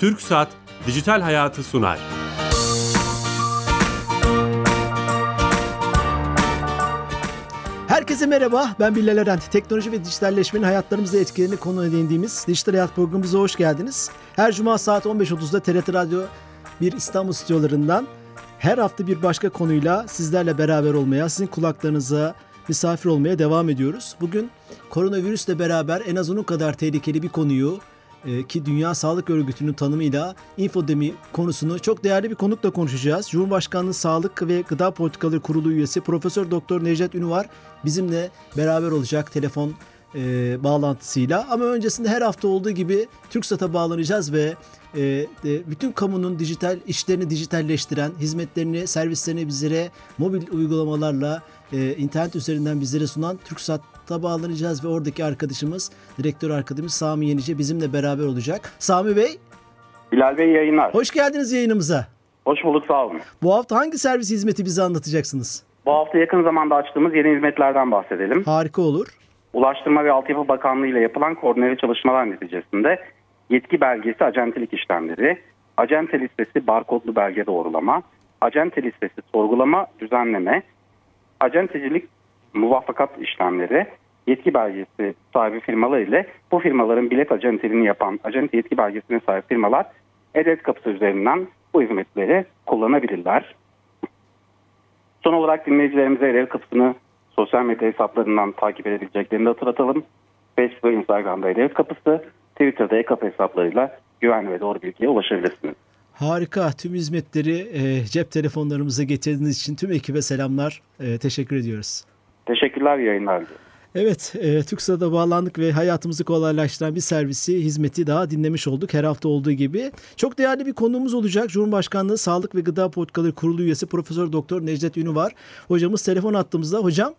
Türk Saat Dijital Hayatı sunar. Herkese merhaba, ben Bilal Eren. Teknoloji ve dijitalleşmenin hayatlarımızda etkilerini konu edindiğimiz Dijital Hayat programımıza hoş geldiniz. Her cuma saat 15.30'da TRT Radyo bir İstanbul stüdyolarından her hafta bir başka konuyla sizlerle beraber olmaya, sizin kulaklarınıza misafir olmaya devam ediyoruz. Bugün koronavirüsle beraber en az onun kadar tehlikeli bir konuyu e, ki Dünya Sağlık Örgütü'nün tanımıyla infodemi konusunu çok değerli bir konukla konuşacağız. Cumhurbaşkanlığı Sağlık ve Gıda Politikaları Kurulu üyesi Profesör Doktor Necdet Ünüvar bizimle beraber olacak telefon e, bağlantısıyla. Ama öncesinde her hafta olduğu gibi TürkSat'a bağlanacağız ve e, e, bütün kamunun dijital işlerini dijitalleştiren, hizmetlerini, servislerini bizlere mobil uygulamalarla e, internet üzerinden bizlere sunan TürkSat'a bağlanacağız ve oradaki arkadaşımız, direktör arkadaşımız Sami Yenice bizimle beraber olacak. Sami Bey. Bilal Bey yayınlar. Hoş geldiniz yayınımıza. Hoş bulduk sağ olun. Bu hafta hangi servis hizmeti bize anlatacaksınız? Bu hafta yakın zamanda açtığımız yeni hizmetlerden bahsedelim. Harika olur. Ulaştırma ve Altyapı Bakanlığı ile yapılan koordineli çalışmalar neticesinde yetki belgesi acentelik işlemleri, acente listesi barkodlu belge doğrulama, acente listesi sorgulama, düzenleme, acentecilik muvaffakat işlemleri, yetki belgesi sahibi firmalar ile bu firmaların bilet acenteliğini yapan acente yetki belgesine sahip firmalar e kapısı üzerinden bu hizmetleri kullanabilirler. Son olarak dinleyicilerimize e kapısını sosyal medya hesaplarından takip edebileceklerini de hatırlatalım. Facebook ve Instagram'da e kapısı, Twitter'da e-kapı hesaplarıyla güvenli ve doğru bilgiye ulaşabilirsiniz. Harika. Tüm hizmetleri e, cep telefonlarımıza getirdiğiniz için tüm ekibe selamlar. E, teşekkür ediyoruz. Teşekkürler yayınlar. Evet, e, TÜKSA'da bağlandık ve hayatımızı kolaylaştıran bir servisi, hizmeti daha dinlemiş olduk her hafta olduğu gibi. Çok değerli bir konuğumuz olacak. Cumhurbaşkanlığı Sağlık ve Gıda Politikaları Kurulu üyesi Profesör Doktor Necdet Ünü var. Hocamız telefon attığımızda. Hocam.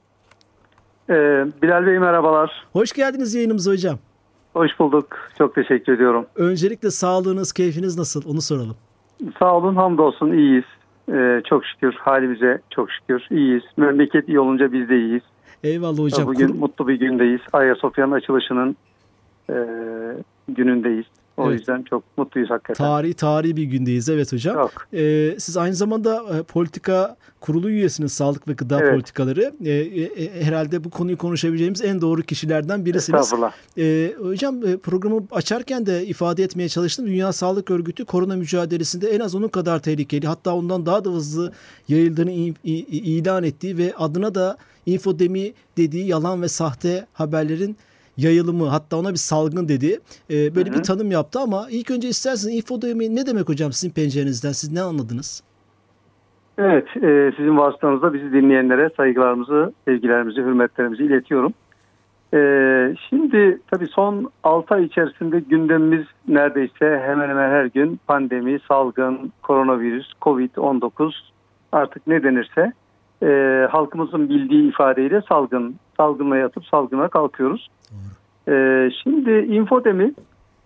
Ee, Bilal Bey merhabalar. Hoş geldiniz yayınımıza hocam. Hoş bulduk. Çok teşekkür ediyorum. Öncelikle sağlığınız, keyfiniz nasıl? Onu soralım. Sağ olun, hamdolsun iyiyiz. Ee, çok şükür halimize çok şükür iyiyiz. Memleket iyi olunca biz de iyiyiz. Eyvallah hocam. Bugün mutlu bir gündeyiz. Ayasofya'nın açılışının e, günündeyiz. O evet. yüzden çok mutluyuz hakikaten. Tarihi tarihi bir gündeyiz evet hocam. Çok. Ee, siz aynı zamanda e, politika kurulu üyesiniz sağlık ve gıda evet. politikaları. Ee, e, herhalde bu konuyu konuşabileceğimiz en doğru kişilerden birisiniz. Estağfurullah. Ee, hocam e, programı açarken de ifade etmeye çalıştım. Dünya Sağlık Örgütü korona mücadelesinde en az onun kadar tehlikeli hatta ondan daha da hızlı yayıldığını ilan ettiği ve adına da infodemi dediği yalan ve sahte haberlerin yayılımı hatta ona bir salgın dedi. E, böyle hı hı. bir tanım yaptı ama ilk önce isterseniz infodemi ne demek hocam sizin pencerenizden siz ne anladınız? Evet e, sizin vasıtanızda bizi dinleyenlere saygılarımızı, sevgilerimizi, hürmetlerimizi iletiyorum. E, şimdi tabii son 6 ay içerisinde gündemimiz neredeyse hemen hemen her gün pandemi, salgın, koronavirüs, covid-19 artık ne denirse e, halkımızın bildiği ifadeyle salgın, salgınla yatıp salgına kalkıyoruz. E, şimdi infodemi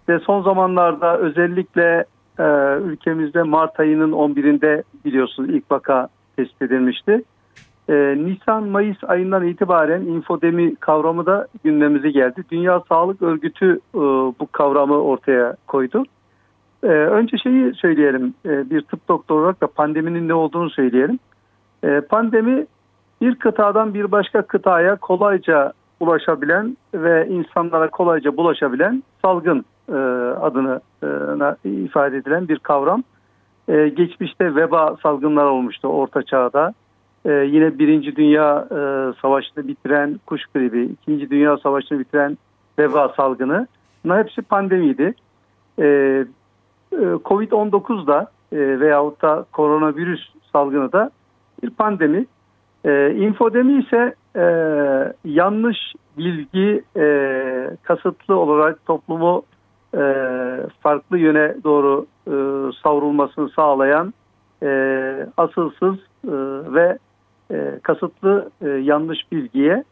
de son zamanlarda özellikle e, ülkemizde Mart ayının 11'inde biliyorsunuz ilk vaka tespit edilmişti. E, Nisan-Mayıs ayından itibaren infodemi kavramı da gündemimize geldi. Dünya Sağlık Örgütü e, bu kavramı ortaya koydu. E, önce şeyi söyleyelim, e, bir tıp doktoru olarak da pandeminin ne olduğunu söyleyelim. E, pandemi bir kıtadan bir başka kıtaya kolayca ulaşabilen ve insanlara kolayca bulaşabilen salgın e, adını e, ifade edilen bir kavram. E, geçmişte veba salgınlar olmuştu Orta Çağ'da. E, yine Birinci Dünya e, Savaşı'nı bitiren kuş gribi, İkinci Dünya Savaşı'nı bitiren veba salgını. Bunlar hepsi pandemiydi. E, e, Covid-19 da e, veyahut da koronavirüs salgını da bir pandemi. E, infodemi ise e, yanlış bilgi e, kasıtlı olarak toplumu e, farklı yöne doğru e, savrulmasını sağlayan e, asılsız e, ve e, kasıtlı e, yanlış bilgiye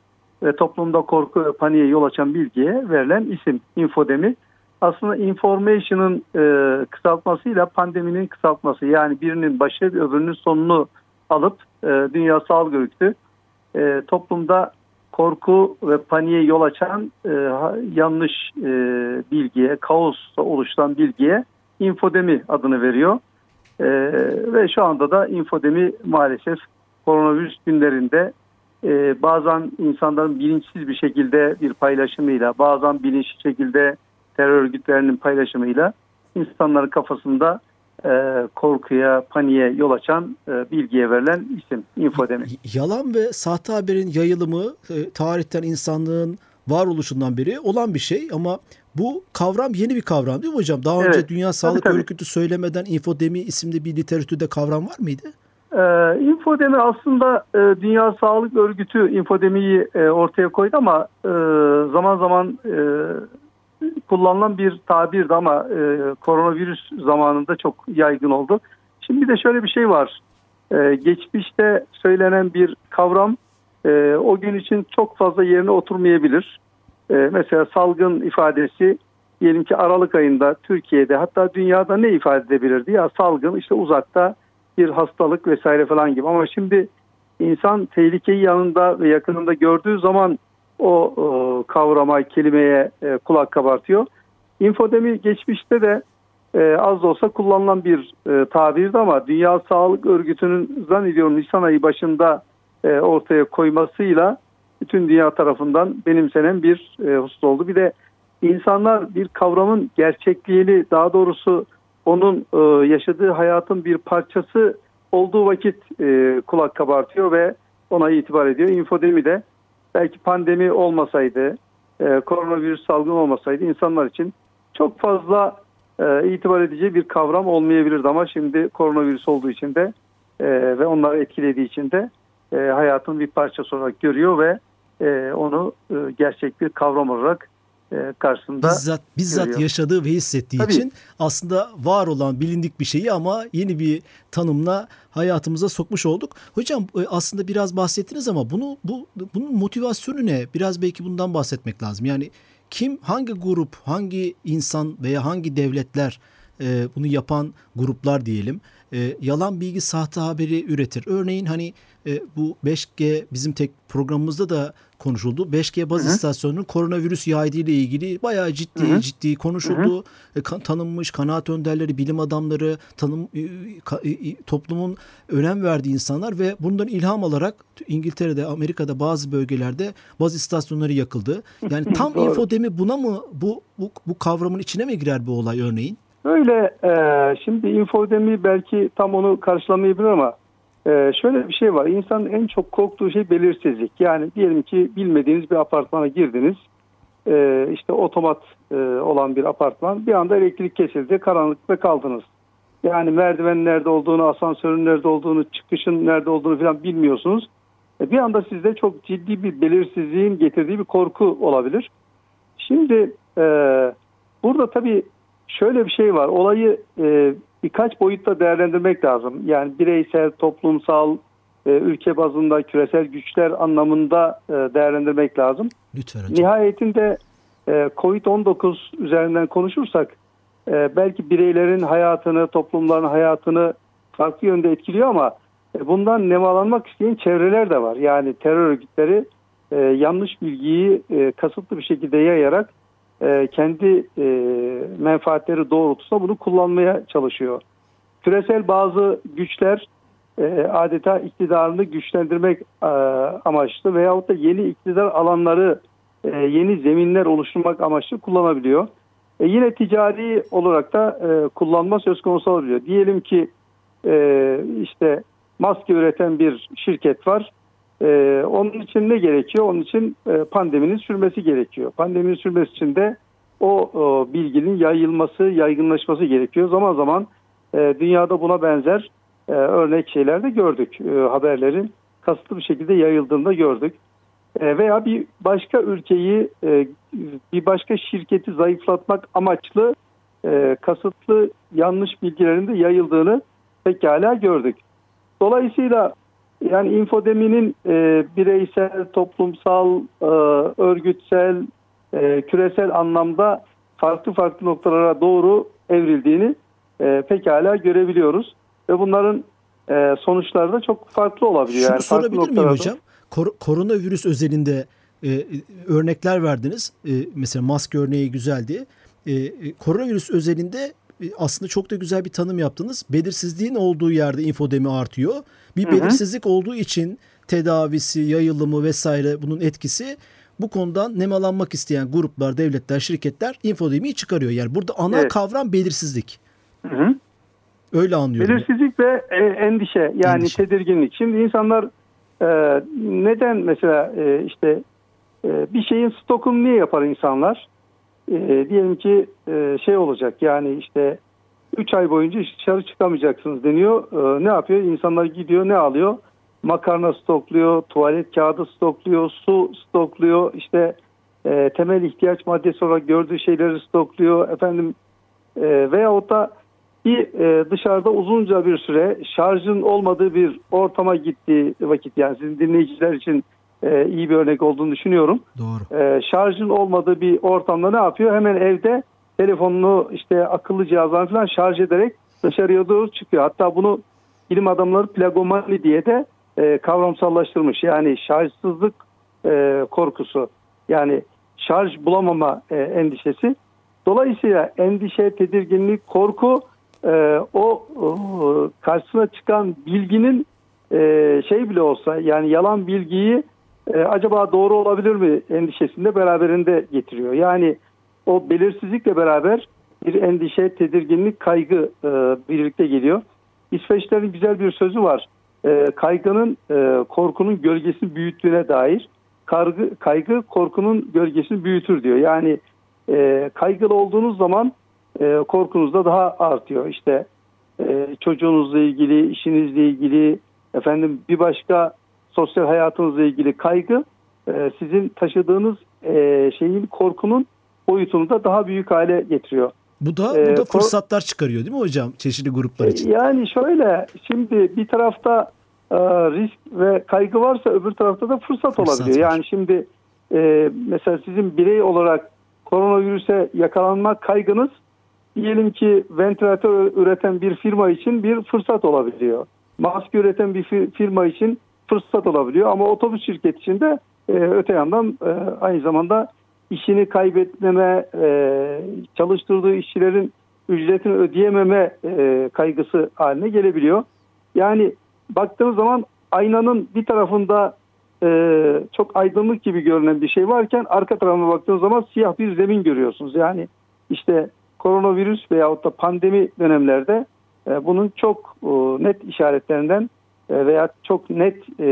ve toplumda korku ve paniğe yol açan bilgiye verilen isim infodemi. Aslında information'ın e, kısaltmasıyla pandeminin kısaltması yani birinin başı öbürünün sonunu alıp e, Dünya Sağlık Örgütü e, toplumda korku ve paniğe yol açan e, yanlış e, bilgiye, kaosla oluşturan bilgiye infodemi adını veriyor. E, ve şu anda da infodemi maalesef koronavirüs günlerinde e, bazen insanların bilinçsiz bir şekilde bir paylaşımıyla, bazen bilinçli şekilde terör örgütlerinin paylaşımıyla insanların kafasında e, korkuya, paniğe yol açan e, bilgiye verilen isim infodemi. Yalan ve sahte haberin yayılımı e, tarihten insanlığın varoluşundan beri olan bir şey ama bu kavram yeni bir kavram değil mi hocam? Daha önce Evet. Dünya Sağlık tabii. Örgütü söylemeden infodemi isimli bir literatürde kavram var mıydı? Ee, infodemi aslında e, Dünya Sağlık Örgütü infodemiyi e, ortaya koydu ama e, zaman zaman e, kullanılan bir tabirdi ama e, koronavirüs zamanında çok yaygın oldu. Şimdi de şöyle bir şey var. E, geçmişte söylenen bir kavram e, o gün için çok fazla yerine oturmayabilir. E, mesela salgın ifadesi diyelim ki Aralık ayında Türkiye'de hatta dünyada ne ifade edebilirdi? Ya salgın işte uzakta bir hastalık vesaire falan gibi. Ama şimdi insan tehlikeyi yanında ve yakınında gördüğü zaman o, o kavrama, kelimeye e, kulak kabartıyor. İnfodemi geçmişte de e, az da olsa kullanılan bir e, tabirdi ama Dünya Sağlık Örgütü'nün zannediyorum Nisan ayı başında e, ortaya koymasıyla bütün dünya tarafından benimsenen bir e, husus oldu. Bir de insanlar bir kavramın gerçekliğini daha doğrusu onun e, yaşadığı hayatın bir parçası olduğu vakit e, kulak kabartıyor ve ona itibar ediyor. İnfodemi de belki pandemi olmasaydı, e, koronavirüs salgını olmasaydı insanlar için çok fazla e, itibar edeceği bir kavram olmayabilirdi. Ama şimdi koronavirüs olduğu için de e, ve onları etkilediği için de e, hayatın bir parçası olarak görüyor ve e, onu e, gerçek bir kavram olarak karşısında Bizzat bizzat görüyor. yaşadığı ve hissettiği Tabii. için aslında var olan bilindik bir şeyi ama yeni bir tanımla hayatımıza sokmuş olduk. Hocam e, aslında biraz bahsettiniz ama bunu bu bunun motivasyonu ne? Biraz belki bundan bahsetmek lazım. Yani kim hangi grup, hangi insan veya hangi devletler e, bunu yapan gruplar diyelim e, yalan bilgi sahte haberi üretir. Örneğin hani e, bu 5G bizim tek programımızda da konuşuldu. 5G baz istasyonunun koronavirüs yaydığı ile ilgili bayağı ciddi ciddi konuşuldu. E, kan- tanınmış kanaat önderleri, bilim adamları, tanım e, ka- e, toplumun önem verdiği insanlar ve bundan ilham alarak İngiltere'de, Amerika'da bazı bölgelerde baz istasyonları yakıldı. Yani tam infodemi buna mı bu, bu bu kavramın içine mi girer bu olay örneğin? Öyle e, şimdi infodemi belki tam onu karşılamayabilir ama e, şöyle bir şey var. İnsanın en çok korktuğu şey belirsizlik. Yani diyelim ki bilmediğiniz bir apartmana girdiniz. E, işte otomat e, olan bir apartman. Bir anda elektrik kesildi. Karanlıkta kaldınız. Yani merdivenin nerede olduğunu, asansörün nerede olduğunu, çıkışın nerede olduğunu falan bilmiyorsunuz. E, bir anda sizde çok ciddi bir belirsizliğin getirdiği bir korku olabilir. Şimdi e, burada tabii şöyle bir şey var. Olayı e, birkaç boyutta değerlendirmek lazım. Yani bireysel, toplumsal, e, ülke bazında küresel güçler anlamında e, değerlendirmek lazım. Lütfen hocam. Nihayetinde e, Covid-19 üzerinden konuşursak belki bireylerin hayatını, toplumların hayatını farklı yönde etkiliyor ama bundan nemalanmak isteyen çevreler de var. Yani terör örgütleri yanlış bilgiyi kasıtlı bir şekilde yayarak e, kendi e, menfaatleri doğrultusunda bunu kullanmaya çalışıyor. Küresel bazı güçler e, adeta iktidarını güçlendirmek amaçlı veyahut da yeni iktidar alanları, yeni zeminler oluşturmak amaçlı kullanabiliyor. E, yine ticari olarak da kullanma söz konusu olabiliyor. Diyelim ki işte maske üreten bir şirket var. E, onun için ne gerekiyor? Onun için e, pandeminin sürmesi gerekiyor. Pandeminin sürmesi için de o, o bilginin yayılması, yaygınlaşması gerekiyor. Zaman zaman e, dünyada buna benzer e, örnek şeyler de gördük. E, haberlerin kasıtlı bir şekilde yayıldığında gördük. E, veya bir başka ülkeyi, e, bir başka şirketi zayıflatmak amaçlı e, kasıtlı yanlış bilgilerin de yayıldığını pekala gördük. Dolayısıyla yani infodeminin e, bireysel, toplumsal, e, örgütsel, e, küresel anlamda farklı farklı noktalara doğru evrildiğini e, pekala görebiliyoruz. Ve bunların e, sonuçları da çok farklı olabiliyor. Şunu yani farklı sorabilir miyim noktalarda- hocam? Kor- koronavirüs özelinde e, örnekler verdiniz. E, mesela maske örneği güzeldi. E, e, koronavirüs özelinde aslında çok da güzel bir tanım yaptınız. Belirsizliğin olduğu yerde infodemi artıyor. Bir belirsizlik olduğu için tedavisi, yayılımı vesaire bunun etkisi bu konudan nemalanmak isteyen gruplar, devletler, şirketler infodemiyi çıkarıyor. Yani burada ana Evet. kavram belirsizlik. Hı hı. Öyle anlıyorum. Belirsizlik ve e, endişe yani Endişe. tedirginlik. Şimdi insanlar e, neden mesela e, işte e, bir şeyin stokunu niye yapar insanlar? E, diyelim ki e, şey olacak yani işte 3 ay boyunca dışarı çıkamayacaksınız deniyor. E, ne yapıyor? İnsanlar gidiyor ne alıyor? Makarna stokluyor, tuvalet kağıdı stokluyor, su stokluyor, işte e, temel ihtiyaç maddesi olarak gördüğü şeyleri stokluyor. Efendim e, veyahut da bir e, dışarıda uzunca bir süre şarjın olmadığı bir ortama gittiği vakit yani sizin dinleyiciler için e, iyi bir örnek olduğunu düşünüyorum. Doğru. E, şarjın olmadığı bir ortamda ne yapıyor? Hemen evde telefonunu işte akıllı cihazlarını falan şarj ederek dışarıya doğru çıkıyor. Hatta bunu bilim adamları plagomani diye de e, kavramsallaştırmış. Yani şarjsızlık e, korkusu yani şarj bulamama e, endişesi. Dolayısıyla endişe, tedirginlik, korku e, o, o karşısına çıkan bilginin e, şey bile olsa yani yalan bilgiyi e, acaba doğru olabilir mi endişesini de beraberinde getiriyor. Yani o belirsizlikle beraber bir endişe, tedirginlik, kaygı e, birlikte geliyor. İsveçlerin güzel bir sözü var. E, kaygının e, korkunun gölgesini büyüttüğüne dair. Kargı, kaygı korkunun gölgesini büyütür diyor. Yani e, kaygılı olduğunuz zaman e, korkunuz da daha artıyor. İşte e, çocuğunuzla ilgili, işinizle ilgili, efendim bir başka sosyal hayatınızla ilgili kaygı e, sizin taşıdığınız e, şeyin korkunun boyutunu da daha büyük hale getiriyor. Bu da Ee, bu da fırsatlar çıkarıyor değil mi hocam çeşitli gruplar için? Yani şöyle şimdi bir tarafta e, risk ve kaygı varsa öbür tarafta da fırsat, Fırsat olabiliyor. var. Yani şimdi e, mesela sizin birey olarak koronavirüse yakalanma kaygınız diyelim ki ventilatör üreten bir firma için bir fırsat olabiliyor. Maske üreten bir fi- firma için fırsat olabiliyor ama otobüs şirketi için de e, öte yandan e, aynı zamanda işini kaybetmeme, e, çalıştırdığı işçilerin ücretini ödeyememe e, kaygısı haline gelebiliyor. Yani baktığınız zaman aynanın bir tarafında e, çok aydınlık gibi görünen bir şey varken arka tarafına baktığınız zaman siyah bir zemin görüyorsunuz. Yani işte koronavirüs veyahut da pandemi dönemlerde e, bunun çok e, net işaretlerinden veya çok net e,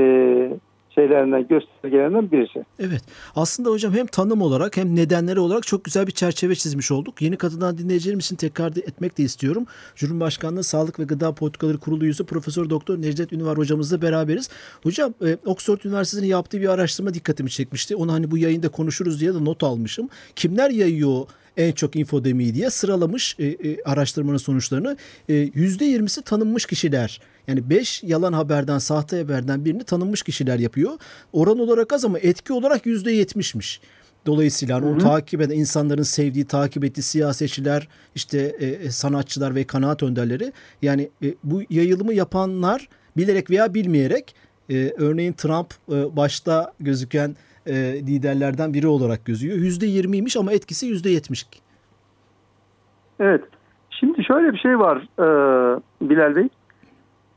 şeylerinden göstergelerinden birisi. Evet. Aslında hocam hem tanım olarak hem nedenleri olarak çok güzel bir çerçeve çizmiş olduk. Yeni katılan dinleyicilerimiz için tekrar etmek de istiyorum. Cumhurbaşkanlığı Sağlık ve Gıda Politikaları Kurulu üyesi Profesör Doktor Necdet Ünvar hocamızla beraberiz. Hocam e, Oxford Üniversitesi'nin yaptığı bir araştırma dikkatimi çekmişti. Onu hani bu yayında konuşuruz diye de not almışım. Kimler yayıyor en çok infodemiyi diye sıralamış e, e, araştırmanın sonuçlarını. E, %20'si tanınmış kişiler. Yani 5 yalan haberden, sahte haberden birini tanınmış kişiler yapıyor. Oran olarak az ama etki olarak %70'miş. Dolayısıyla hani onu takip eden insanların sevdiği, takip ettiği siyasetçiler, işte e, sanatçılar ve kanaat önderleri. Yani e, bu yayılımı yapanlar bilerek veya bilmeyerek e, örneğin Trump e, başta gözüken e, liderlerden biri olarak gözüyor. %20'ymiş ama etkisi %70. Evet. Şimdi şöyle bir şey var e, Bilal Bey.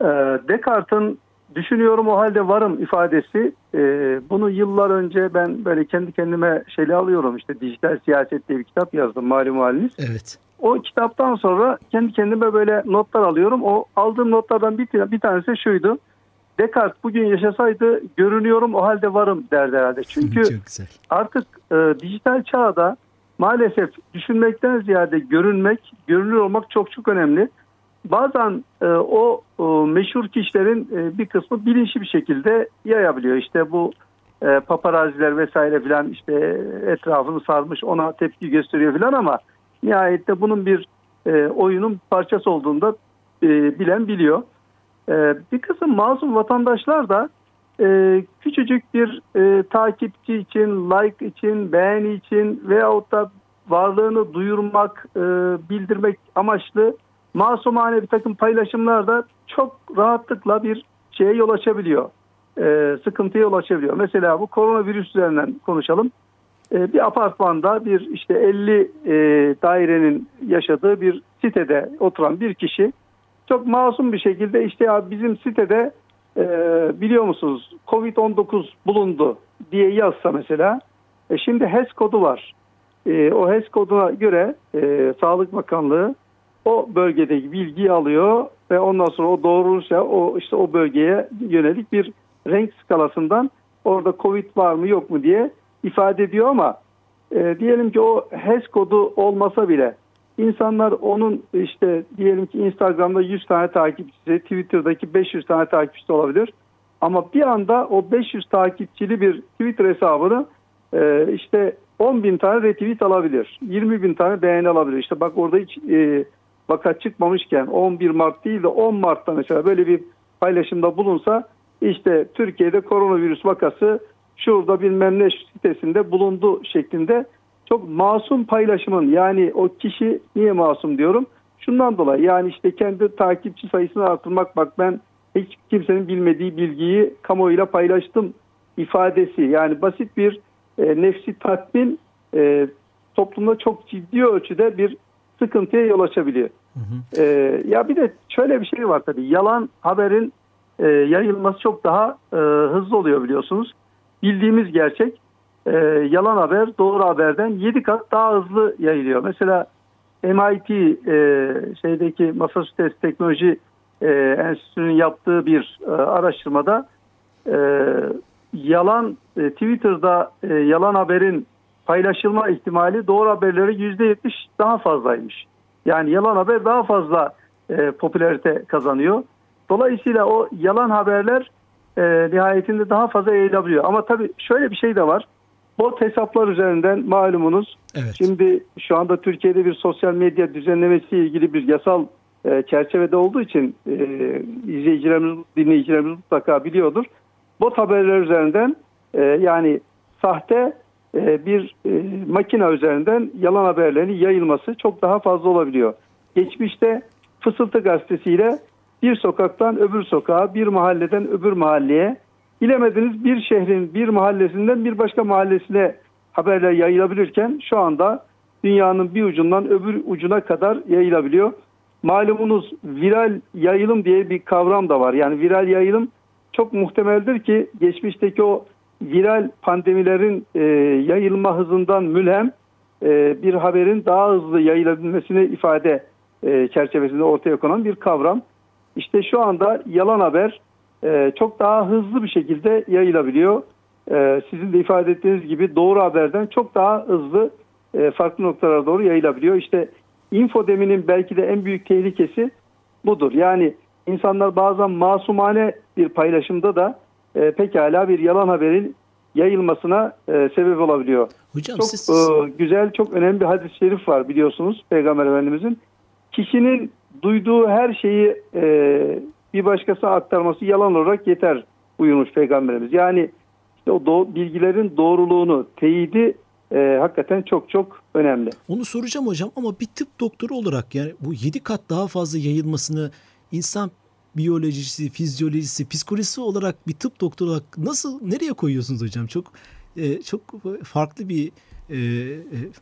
E, Descartes'in düşünüyorum o halde varım ifadesi e, bunu yıllar önce ben böyle kendi kendime şeyle alıyorum işte dijital siyaset diye bir kitap yazdım malum haliniz. Evet. O kitaptan sonra kendi kendime böyle notlar alıyorum. O aldığım notlardan bir, bir tanesi şuydu. Descartes bugün yaşasaydı görünüyorum o halde varım derdi herhalde. Çünkü artık e, dijital çağda maalesef düşünmekten ziyade görünmek, görünür olmak çok çok önemli. Bazen e, o e, meşhur kişilerin e, bir kısmı bilinçli bir şekilde yayabiliyor. İşte bu e, paparaziler vesaire filan işte etrafını sarmış ona tepki gösteriyor filan ama nihayette bunun bir e, oyunun parçası olduğunda e, bilen biliyor. E, bir kısım masum vatandaşlar da e, küçücük bir e, takipçi için, like için, beğeni için veyahut da varlığını duyurmak, e, bildirmek amaçlı masumane bir takım paylaşımlarda çok rahatlıkla bir şeye yol açabiliyor. E, sıkıntıya yol açabiliyor. Mesela bu koronavirüs üzerinden konuşalım. E, bir apartmanda bir işte 50 e, dairenin yaşadığı bir sitede oturan bir kişi çok masum bir şekilde işte ya bizim sitede e, biliyor musunuz Covid-19 bulundu diye yazsa mesela e, şimdi HES kodu var. E, o HES koduna göre e, Sağlık Bakanlığı o bölgedeki bilgiyi alıyor ve ondan sonra o doğrulursa o işte o bölgeye yönelik bir renk skalasından orada Covid var mı yok mu diye ifade ediyor ama e, diyelim ki o HES kodu olmasa bile insanlar onun işte diyelim ki Instagram'da 100 tane takipçisi, Twitter'daki 500 tane takipçisi olabilir. Ama bir anda o 500 takipçili bir Twitter hesabını e, işte 10 bin tane retweet alabilir. 20 bin tane beğeni alabilir. İşte bak orada hiç e, vaka çıkmamışken 11 Mart değil de 10 Mart'ta mesela böyle bir paylaşımda bulunsa işte Türkiye'de koronavirüs vakası şurada bilmem ne sitesinde bulundu şeklinde çok masum paylaşımın yani o kişi niye masum diyorum? Şundan dolayı yani işte kendi takipçi sayısını artırmak bak ben hiç kimsenin bilmediği bilgiyi kamuoyuyla paylaştım ifadesi yani basit bir e, nefsi tatmin e, toplumda çok ciddi ölçüde bir sıkıntıya yol açabiliyor. Hı hı. E, ya bir de şöyle bir şey var tabii yalan haberin e, yayılması çok daha e, hızlı oluyor biliyorsunuz. Bildiğimiz gerçek e, yalan haber doğru haberden 7 kat daha hızlı yayılıyor. Mesela MIT e, şeydeki Massachusetts Teknoloji e, Enstitüsü'nün yaptığı bir e, araştırmada e, yalan e, Twitter'da e, yalan haberin paylaşılma ihtimali doğru haberlere %70 daha fazlaymış. Yani yalan haber daha fazla e, popülarite kazanıyor. Dolayısıyla o yalan haberler e, nihayetinde daha fazla yayılabiliyor. Ama tabii şöyle bir şey de var. Bot hesaplar üzerinden malumunuz. Evet. Şimdi şu anda Türkiye'de bir sosyal medya düzenlemesi ilgili bir yasal e, çerçevede olduğu için e, izleyicilerimiz, dinleyicilerimiz mutlaka biliyordur. Bot haberler üzerinden e, yani sahte bir e, makine üzerinden yalan haberlerin yayılması çok daha fazla olabiliyor. Geçmişte Fısıltı gazetesiyle bir sokaktan öbür sokağa, bir mahalleden öbür mahalleye, bilemediniz bir şehrin bir mahallesinden bir başka mahallesine haberler yayılabilirken şu anda dünyanın bir ucundan öbür ucuna kadar yayılabiliyor. Malumunuz viral yayılım diye bir kavram da var. Yani viral yayılım çok muhtemeldir ki geçmişteki o viral pandemilerin e, yayılma hızından mülhem e, bir haberin daha hızlı yayılabilmesini ifade e, çerçevesinde ortaya konan bir kavram. İşte şu anda yalan haber e, çok daha hızlı bir şekilde yayılabiliyor. E, sizin de ifade ettiğiniz gibi doğru haberden çok daha hızlı e, farklı noktalara doğru yayılabiliyor. İşte infodeminin belki de en büyük tehlikesi budur. Yani insanlar bazen masumane bir paylaşımda da e, pekala bir yalan haberin yayılmasına e, sebep olabiliyor. Hocam çok siz... e, güzel, çok önemli bir hadis-i şerif var biliyorsunuz Peygamber Efendimizin. Kişinin duyduğu her şeyi e, bir başkasına aktarması yalan olarak yeter buyurmuş Peygamberimiz. Yani işte o do- bilgilerin doğruluğunu, teyidi e, hakikaten çok çok önemli. Onu soracağım hocam ama bir tıp doktoru olarak yani bu 7 kat daha fazla yayılmasını insan biyolojisi, fizyolojisi, psikolojisi olarak bir tıp doktoru olarak nasıl nereye koyuyorsunuz hocam? Çok e, çok farklı bir e, e,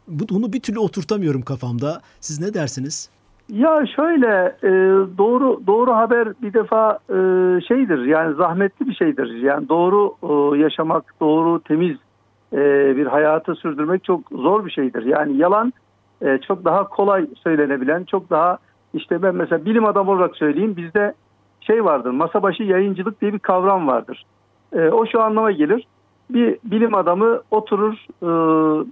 bunu bir türlü oturtamıyorum kafamda. Siz ne dersiniz? Ya şöyle e, doğru doğru haber bir defa e, şeydir yani zahmetli bir şeydir. Yani doğru e, yaşamak, doğru temiz e, bir hayatı sürdürmek çok zor bir şeydir. Yani yalan e, çok daha kolay söylenebilen, çok daha işte ben mesela bilim adamı olarak söyleyeyim bizde şey vardır masa başı yayıncılık diye bir kavram vardır. E, o şu anlama gelir. Bir bilim adamı oturur e,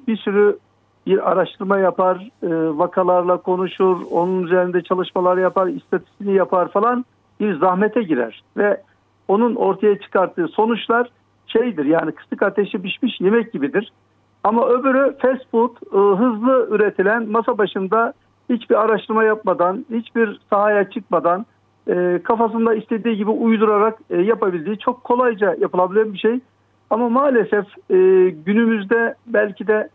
bir sürü bir araştırma yapar, e, vakalarla konuşur, onun üzerinde çalışmalar yapar, istatistiğini yapar falan bir zahmete girer. Ve onun ortaya çıkarttığı sonuçlar şeydir yani kısık ateşi pişmiş yemek gibidir. Ama öbürü fast food e, hızlı üretilen masa başında hiçbir araştırma yapmadan, hiçbir sahaya çıkmadan e, kafasında istediği gibi uydurarak e, yapabildiği çok kolayca yapılabilen bir şey. Ama maalesef e, günümüzde belki de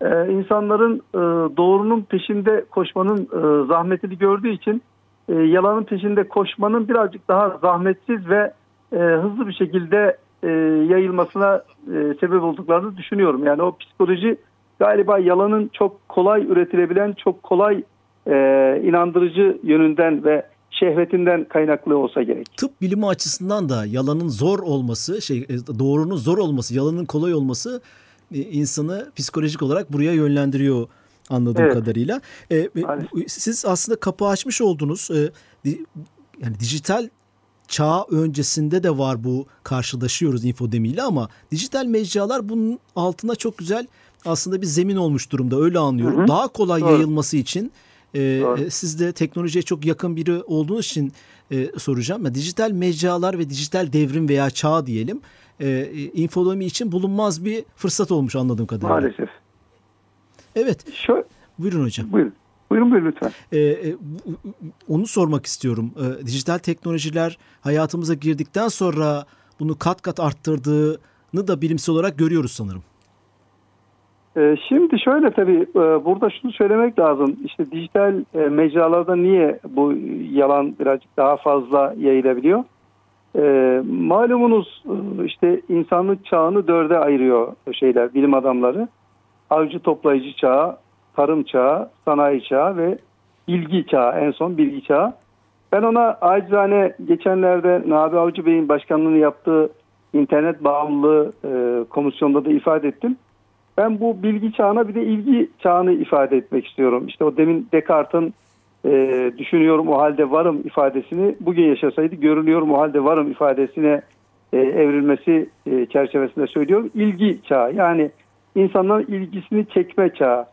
e, insanların e, doğrunun peşinde koşmanın e, zahmetini gördüğü için yalanın peşinde koşmanın birazcık daha zahmetsiz ve hızlı bir şekilde yayılmasına sebep olduklarını düşünüyorum. Yani o psikoloji galiba yalanın çok kolay üretilebilen, çok kolay inandırıcı yönünden ve şehvetinden kaynaklı olsa gerek. Tıp bilimi açısından da yalanın zor olması, şey e, doğrunun zor olması, yalanın kolay olması e, insanı psikolojik olarak buraya yönlendiriyor anladığım Evet. kadarıyla. E, e, Maalesef. bu- siz aslında kapı açmış oldunuz. E, di- yani dijital çağ öncesinde de var bu karşılaşıyoruz infodemiyle ama dijital mecralar bunun altına çok güzel aslında bir zemin olmuş durumda öyle anlıyorum. Hı hı. Daha kolay Doğru. yayılması için Doğru. e, siz de teknolojiye çok yakın biri olduğunuz için e, soracağım. Dijital mecralar ve dijital devrim veya çağ diyelim e, infodemi için bulunmaz bir fırsat olmuş anladığım kadarıyla. Maalesef. Evet Şöyle, buyurun hocam. buyurun. Buyurun buyurun lütfen. Ee, onu sormak istiyorum. Ee, dijital teknolojiler hayatımıza girdikten sonra bunu kat kat arttırdığını da bilimsel olarak görüyoruz sanırım. Ee, Şimdi şöyle tabii e, burada şunu söylemek lazım. İşte dijital e, mecralarda niye bu yalan birazcık daha fazla yayılabiliyor? Ee, Malumunuz e, işte insanlık çağını dörde ayırıyor şeyler bilim adamları. Avcı toplayıcı çağı, tarım çağı, sanayi çağı ve bilgi çağı en son bilgi çağı. Ben ona acizane geçenlerde Nabi Avcı Bey'in başkanlığını yaptığı internet bağımlılığı komisyonda da ifade ettim. Ben bu bilgi çağına bir de ilgi çağını ifade etmek istiyorum. İşte o demin Descartes'in e, düşünüyorum o halde varım ifadesini bugün yaşasaydı görünüyorum o halde varım ifadesine e, evrilmesi e, çerçevesinde söylüyorum. İlgi çağı yani insanların ilgisini çekme çağı.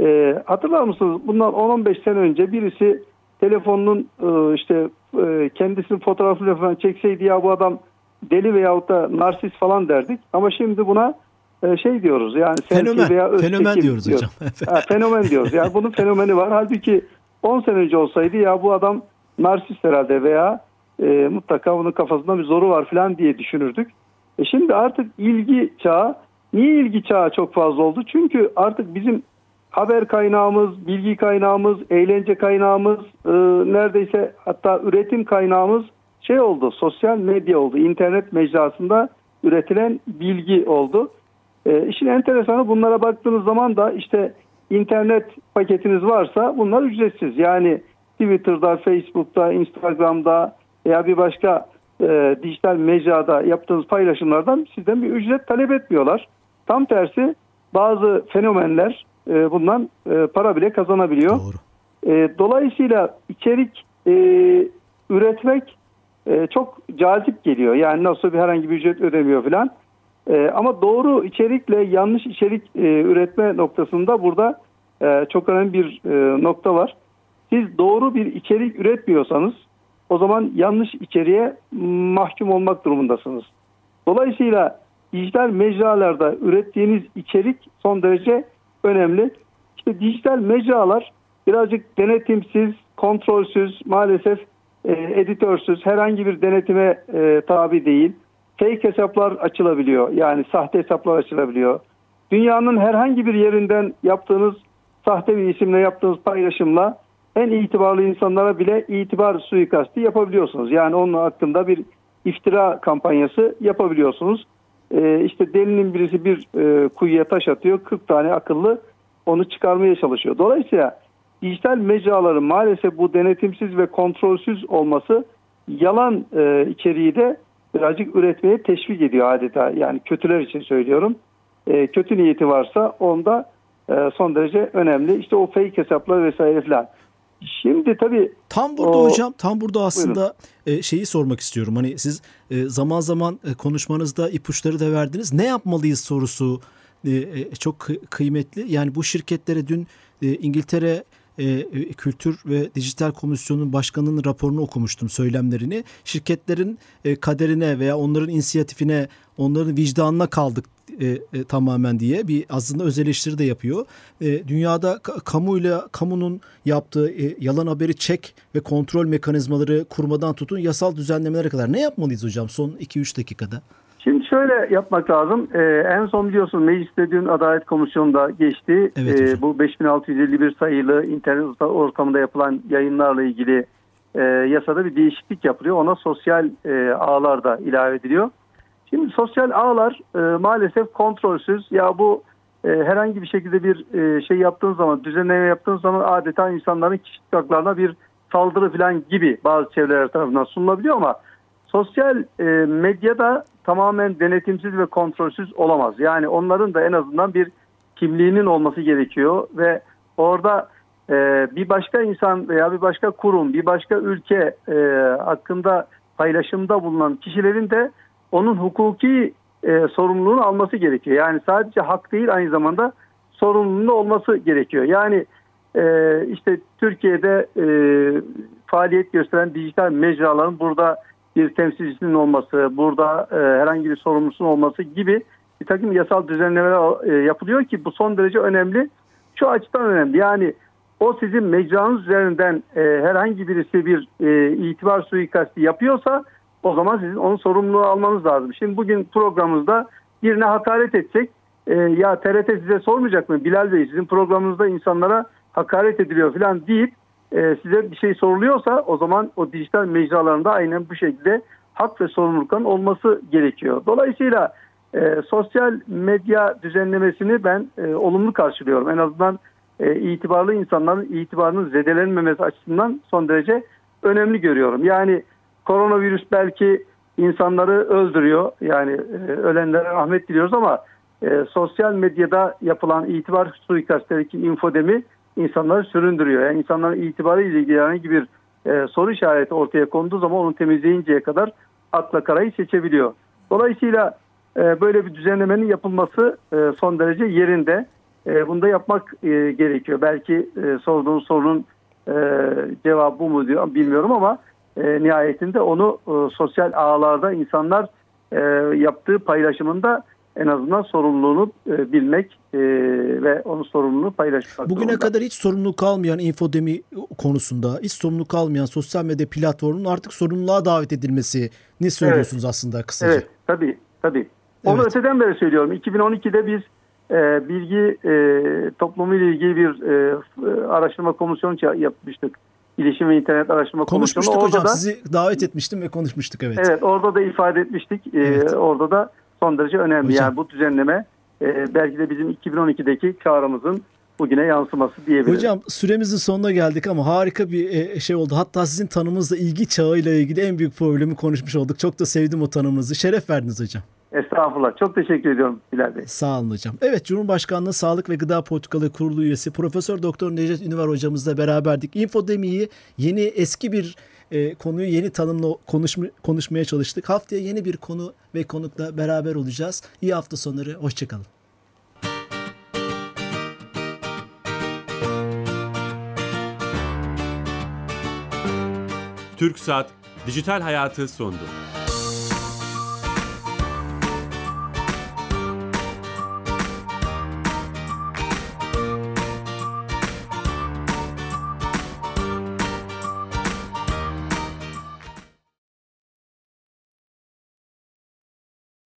E, hatırlar mısınız bundan 10-15 sene önce birisi telefonunun e, işte e, kendisinin fotoğrafını falan çekseydi ya bu adam deli veyahut da narsist falan derdik. Ama şimdi buna şey diyoruz yani Fenomen, veya özteki fenomen diyoruz hocam. Ha, fenomen diyoruz. Yani bunun fenomeni var. Halbuki 10 sene önce olsaydı ya bu adam narsist herhalde veya e, mutlaka bunun kafasında bir zoru var falan diye düşünürdük. E şimdi artık ilgi çağı, niye ilgi çağı çok fazla oldu? Çünkü artık bizim haber kaynağımız, bilgi kaynağımız, eğlence kaynağımız, e, neredeyse hatta üretim kaynağımız şey oldu, sosyal medya oldu. internet mecrasında üretilen bilgi oldu. E, işin enteresanı bunlara baktığınız zaman da işte internet paketiniz varsa bunlar ücretsiz. Yani Twitter'da, Facebook'ta, Instagram'da veya bir başka e, dijital mecrada yaptığınız paylaşımlardan sizden bir ücret talep etmiyorlar. Tam tersi bazı fenomenler e, bundan e, para bile kazanabiliyor. Doğru. E, dolayısıyla içerik e, üretmek e, çok cazip geliyor. Yani nasıl bir herhangi bir ücret ödemiyor falan. E, ama doğru içerikle yanlış içerik e, üretme noktasında burada e, çok önemli bir e, nokta var. Siz doğru bir içerik üretmiyorsanız o zaman yanlış içeriğe mahkum olmak durumundasınız. Dolayısıyla dijital mecralarda ürettiğiniz içerik son derece önemli. İşte dijital mecralar birazcık denetimsiz, kontrolsüz, maalesef e, editörsüz, herhangi bir denetime tabi değil. Fake hesaplar açılabiliyor. Yani sahte hesaplar açılabiliyor. Dünyanın herhangi bir yerinden yaptığınız sahte bir isimle yaptığınız paylaşımla en itibarlı insanlara bile itibar suikasti yapabiliyorsunuz. Yani onun hakkında bir iftira kampanyası yapabiliyorsunuz. Ee, işte delinin birisi bir e, kuyuya taş atıyor. 40 tane akıllı onu çıkarmaya çalışıyor. Dolayısıyla dijital mecraların maalesef bu denetimsiz ve kontrolsüz olması yalan e, içeriği de birazcık üretmeye teşvik ediyor adeta. Yani kötüler için söylüyorum. E, kötü niyeti varsa onda e, son derece önemli. İşte o fake hesaplar vesaire filan. Şimdi tabii Tam burada O- hocam, tam burada aslında e, şeyi sormak istiyorum. Hani siz e, zaman zaman e, konuşmanızda ipuçları da verdiniz. Ne yapmalıyız sorusu çok kı- kıymetli. Yani bu şirketlere dün İngiltere e, e, Kültür ve Dijital Komisyonu'nun başkanının raporunu okumuştum söylemlerini. Şirketlerin e, kaderine veya onların inisiyatifine, onların vicdanına kaldık e, e, tamamen diye bir aslında öz eleştiri de yapıyor. E, dünyada ka- kamuyla kamunun yaptığı e, yalan haberi çek ve kontrol mekanizmaları kurmadan tutun yasal düzenlemelere kadar ne yapmalıyız hocam son 2-3 dakikada? Şöyle yapmak lazım. Ee, en son biliyorsun mecliste dün Adalet Komisyonu'nda geçti. Evet Ee, bu 5651 sayılı internet ortamında yapılan yayınlarla ilgili e, yasada bir değişiklik yapılıyor. Ona sosyal e, ağlar da ilave ediliyor. Şimdi sosyal ağlar e, maalesef kontrolsüz. Ya bu e, herhangi bir şekilde bir e, şey yaptığın zaman, düzenleme yaptığın zaman adeta insanların kişilik haklarına bir saldırı falan gibi bazı çevreler tarafından sunulabiliyor ama sosyal e, medyada tamamen denetimsiz ve kontrolsüz olamaz. Yani onların da en azından bir kimliğinin olması gerekiyor ve orada e, bir başka insan veya bir başka kurum, bir başka ülke e, hakkında paylaşımda bulunan kişilerin de onun hukuki e, sorumluluğunu alması gerekiyor. Yani sadece hak değil aynı zamanda sorumluluğu olması gerekiyor. Yani e, işte Türkiye'de e, faaliyet gösteren dijital mecraların burada bir temsilcisinin olması, burada e, herhangi bir sorumlusunun olması gibi bir takım yasal düzenlemeler e, yapılıyor ki bu son derece önemli. Şu açıdan önemli. Yani o sizin mecranız üzerinden e, herhangi birisi bir e, itibar suikasti yapıyorsa o zaman sizin onun sorumluluğu almanız lazım. Şimdi bugün programımızda birine hakaret etsek e, ya TRT size sormayacak mı Bilal Bey sizin programınızda insanlara hakaret ediliyor falan deyip e, size bir şey soruluyorsa o zaman o dijital mecralarında aynen bu şekilde hak ve sorumlulukların olması gerekiyor. Dolayısıyla e, sosyal medya düzenlemesini ben e, olumlu karşılıyorum. En azından e, itibarlı insanların itibarının zedelenmemesi açısından son derece önemli görüyorum. Yani koronavirüs belki insanları öldürüyor. Yani e, ölenlere rahmet diliyoruz ama e, sosyal medyada yapılan itibar suikastlerindeki infodemi insanları süründürüyor. Yani insanların itibarı ile ilgili herhangi bir e, soru işareti ortaya konduğu zaman onu temizleyinceye kadar akla karayı seçebiliyor. Dolayısıyla e, böyle bir düzenlemenin yapılması e, son derece yerinde. E, bunu da yapmak e, gerekiyor. Belki e, sorduğun sorunun e, cevabı bu mu diyor bilmiyorum ama e, nihayetinde onu e, sosyal ağlarda insanlar e, yaptığı paylaşımında en azından sorumluluğunu e, bilmek e, ve onun sorumluluğunu paylaşmak Bugüne zorunda. kadar hiç sorumluluk almayan infodemi konusunda, hiç sorumluluk almayan sosyal medya platformunun artık sorumluluğa davet edilmesi ne söylüyorsunuz evet. aslında kısaca? Evet, tabii, tabii. Onu Evet. öteden beri söylüyorum. 2012'de biz e, bilgi e, toplumu ile ilgili bir e, f- araştırma komisyonu yapmıştık. İletişim ve internet araştırma Konuşmuştuk komisyonu. Orada hocam. da, Sizi davet etmiştim ve konuşmuştuk evet. Evet orada da ifade etmiştik. Ee, Evet. Orada da son derece önemli. Hocam. Yani bu düzenleme e, belki de bizim 2012'deki çağrımızın bugüne yansıması diyebiliriz. Hocam süremizin sonuna geldik ama harika bir e, şey oldu. Hatta sizin tanımınızla ilgi çağıyla ilgili en büyük problemi konuşmuş olduk. Çok da sevdim o tanımınızı. Şeref verdiniz hocam. Estağfurullah. Çok teşekkür ediyorum Bilal Bey. Sağ olun hocam. Evet Cumhurbaşkanlığı Sağlık ve Gıda Politikaları Kurulu üyesi Profesör Doktor Necdet Ünver hocamızla beraberdik. Infodemiyi yeni eski bir e, konuyu yeni tanımla konuşma, konuşmaya çalıştık. Haftaya yeni bir konu ve konukla beraber olacağız. İyi hafta sonları. Hoşçakalın. Türk Saat Dijital Hayatı sondu.